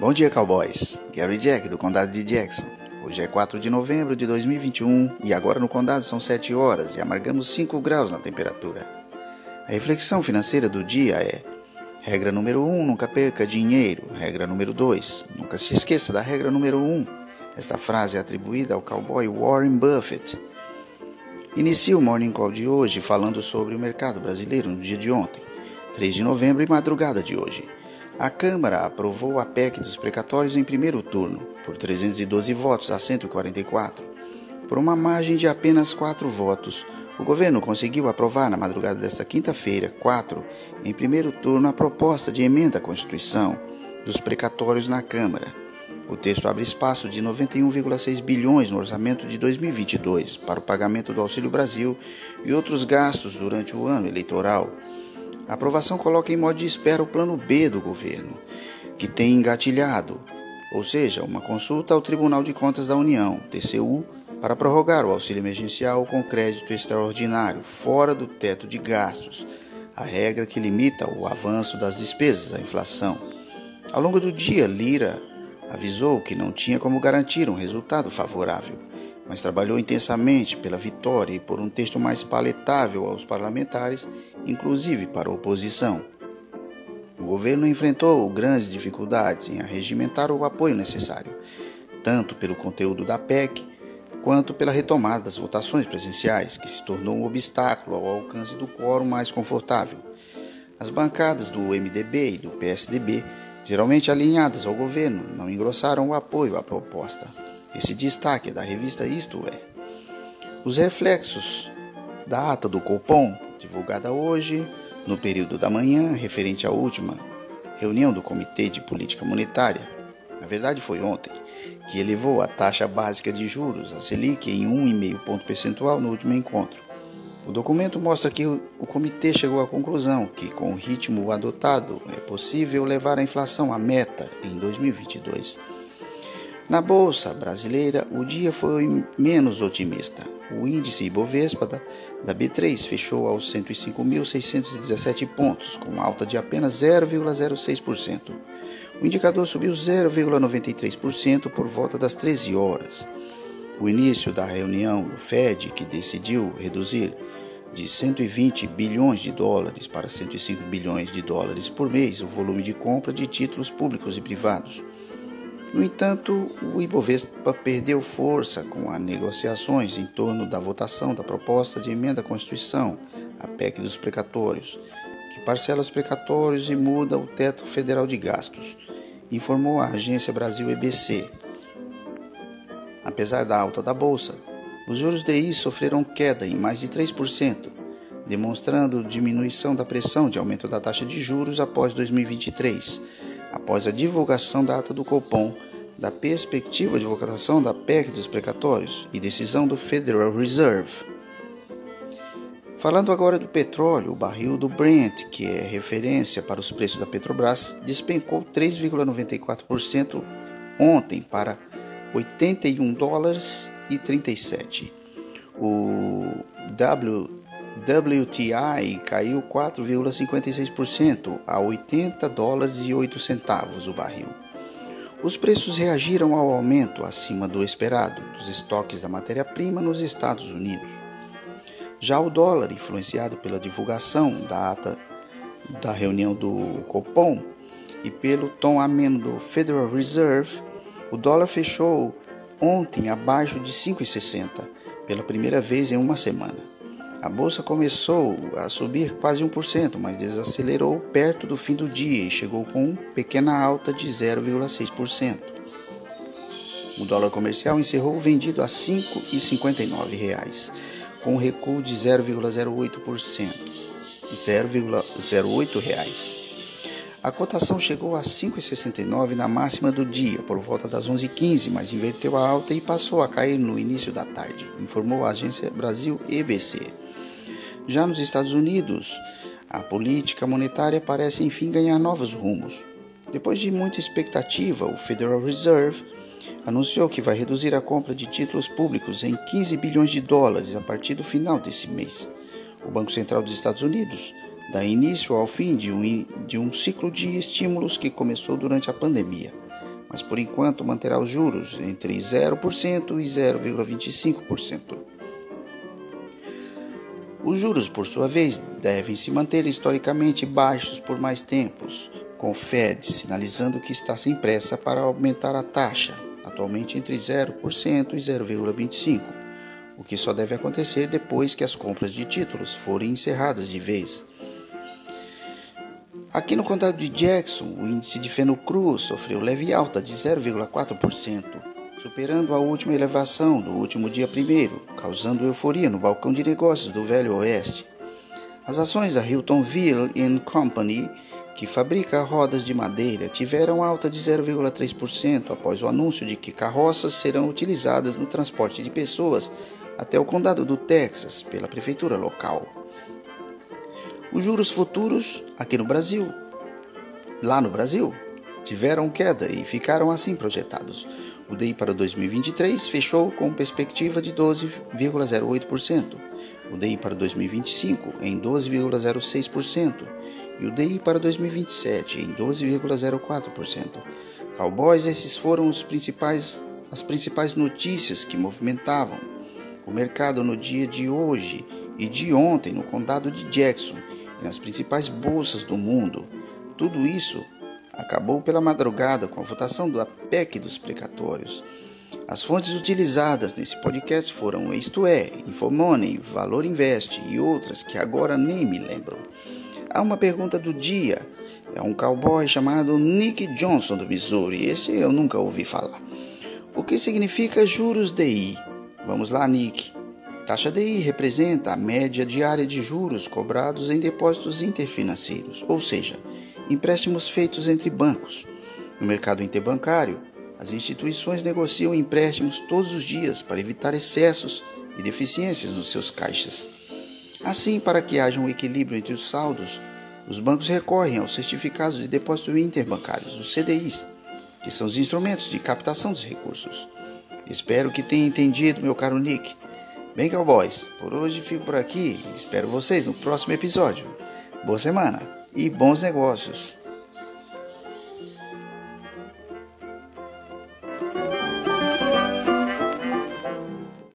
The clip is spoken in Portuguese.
Bom dia, cowboys. Gary Jack, do Condado de Jackson. Hoje é 4 de novembro de 2021 e agora no Condado são 7 horas e amargamos 5 graus na temperatura. A reflexão financeira do dia é: regra número 1, nunca perca dinheiro. Regra número 2, nunca se esqueça da regra número 1. Esta frase é atribuída ao cowboy Warren Buffett. Inicio o Morning Call de hoje falando sobre o mercado brasileiro no dia de ontem, 3 de novembro e madrugada de hoje. A Câmara aprovou a PEC dos precatórios em primeiro turno, por 312 votos a 144. Por uma margem de apenas 4 votos, o governo conseguiu aprovar na madrugada desta quinta-feira, 4, em primeiro turno, a proposta de emenda à Constituição dos precatórios na Câmara. O texto abre espaço de 91,6 bilhões no orçamento de 2022 para o pagamento do Auxílio Brasil e outros gastos durante o ano eleitoral. A aprovação coloca em modo de espera o plano B do governo, que tem engatilhado, ou seja, uma consulta ao Tribunal de Contas da União, TCU, para prorrogar o auxílio emergencial com crédito extraordinário fora do teto de gastos, a regra que limita o avanço das despesas à inflação. Ao longo do dia, Lira avisou que não tinha como garantir um resultado favorável mas trabalhou intensamente pela vitória e por um texto mais paletável aos parlamentares, inclusive para a oposição. O governo enfrentou grandes dificuldades em arregimentar o apoio necessário, tanto pelo conteúdo da PEC quanto pela retomada das votações presenciais, que se tornou um obstáculo ao alcance do quórum mais confortável. As bancadas do MDB e do PSDB, geralmente alinhadas ao governo, não engrossaram o apoio à proposta. Esse destaque da revista Isto É. Os reflexos da ata do Copom, divulgada hoje, no período da manhã, referente à última reunião do Comitê de Política Monetária, na verdade foi ontem, que elevou a taxa básica de juros, a Selic, em 1,5 ponto percentual no último encontro. O documento mostra que o comitê chegou à conclusão que, com o ritmo adotado, é possível levar a inflação à meta em 2022. Na bolsa brasileira, o dia foi menos otimista. O índice Ibovespa da, da B3 fechou aos 105.617 pontos, com alta de apenas 0,06%. O indicador subiu 0,93% por volta das 13 horas. O início da reunião do Fed, que decidiu reduzir de 120 bilhões de dólares para 105 bilhões de dólares por mês o volume de compra de títulos públicos e privados no entanto, o Ibovespa perdeu força com as negociações em torno da votação da proposta de emenda à Constituição, a PEC dos precatórios, que parcela os precatórios e muda o teto federal de gastos, informou a agência Brasil EBC. Apesar da alta da bolsa, os juros DI sofreram queda em mais de 3%, demonstrando diminuição da pressão de aumento da taxa de juros após 2023 após a divulgação da ata do Copom, da perspectiva de votação da PEC dos precatórios e decisão do Federal Reserve. Falando agora do petróleo, o barril do Brent, que é referência para os preços da Petrobras, despencou 3,94% ontem para 81 dólares e 37. O w WTI caiu 4,56% a 80 dólares e 8 centavos o barril. Os preços reagiram ao aumento acima do esperado dos estoques da matéria-prima nos Estados Unidos. Já o dólar, influenciado pela divulgação da ata da reunião do Copom e pelo tom ameno do Federal Reserve, o dólar fechou ontem abaixo de 5,60 pela primeira vez em uma semana. A bolsa começou a subir quase 1%, mas desacelerou perto do fim do dia e chegou com pequena alta de 0,6%. O dólar comercial encerrou vendido a R$ 5,59, com um recuo de 0,08%, 0,08 reais. A cotação chegou a 5,69 na máxima do dia, por volta das 11h15, mas inverteu a alta e passou a cair no início da tarde, informou a agência Brasil EBC. Já nos Estados Unidos, a política monetária parece enfim ganhar novos rumos. Depois de muita expectativa, o Federal Reserve anunciou que vai reduzir a compra de títulos públicos em 15 bilhões de dólares a partir do final desse mês. O Banco Central dos Estados Unidos dá início ao fim de um, de um ciclo de estímulos que começou durante a pandemia. mas por enquanto manterá os juros entre 0% e 0,25%. Os juros, por sua vez, devem se manter historicamente baixos por mais tempos, com o Fed sinalizando que está sem pressa para aumentar a taxa, atualmente entre 0% e 0,25%, o que só deve acontecer depois que as compras de títulos forem encerradas de vez. Aqui no condado de Jackson, o índice de feno-cruz sofreu leve alta de 0,4%, superando a última elevação do último dia primeiro, causando euforia no balcão de negócios do Velho Oeste. As ações da Hiltonville Company, que fabrica rodas de madeira, tiveram alta de 0,3% após o anúncio de que carroças serão utilizadas no transporte de pessoas até o condado do Texas pela prefeitura local. Os juros futuros aqui no Brasil, lá no Brasil, tiveram queda e ficaram assim projetados. O DI para 2023 fechou com perspectiva de 12,08%, o DI para 2025 em 12,06% e o DI para 2027 em 12,04%. Cowboys, esses foram principais, as principais notícias que movimentavam o mercado no dia de hoje e de ontem no condado de Jackson e nas principais bolsas do mundo. Tudo isso acabou pela madrugada com a votação da PEC dos precatórios. As fontes utilizadas nesse podcast foram Isto É, Infomoney, Valor Invest e outras que agora nem me lembro. Há uma pergunta do dia. É um cowboy chamado Nick Johnson do Missouri. Esse eu nunca ouvi falar. O que significa juros DI? Vamos lá, Nick. Taxa DI representa a média diária de juros cobrados em depósitos interfinanceiros, ou seja, empréstimos feitos entre bancos. No mercado interbancário, as instituições negociam empréstimos todos os dias para evitar excessos e deficiências nos seus caixas. Assim, para que haja um equilíbrio entre os saldos, os bancos recorrem aos certificados de depósito interbancários, os CDIs, que são os instrumentos de captação dos recursos. Espero que tenha entendido, meu caro Nick. Bem, cowboys, por hoje fico por aqui. Espero vocês no próximo episódio. Boa semana e bons negócios!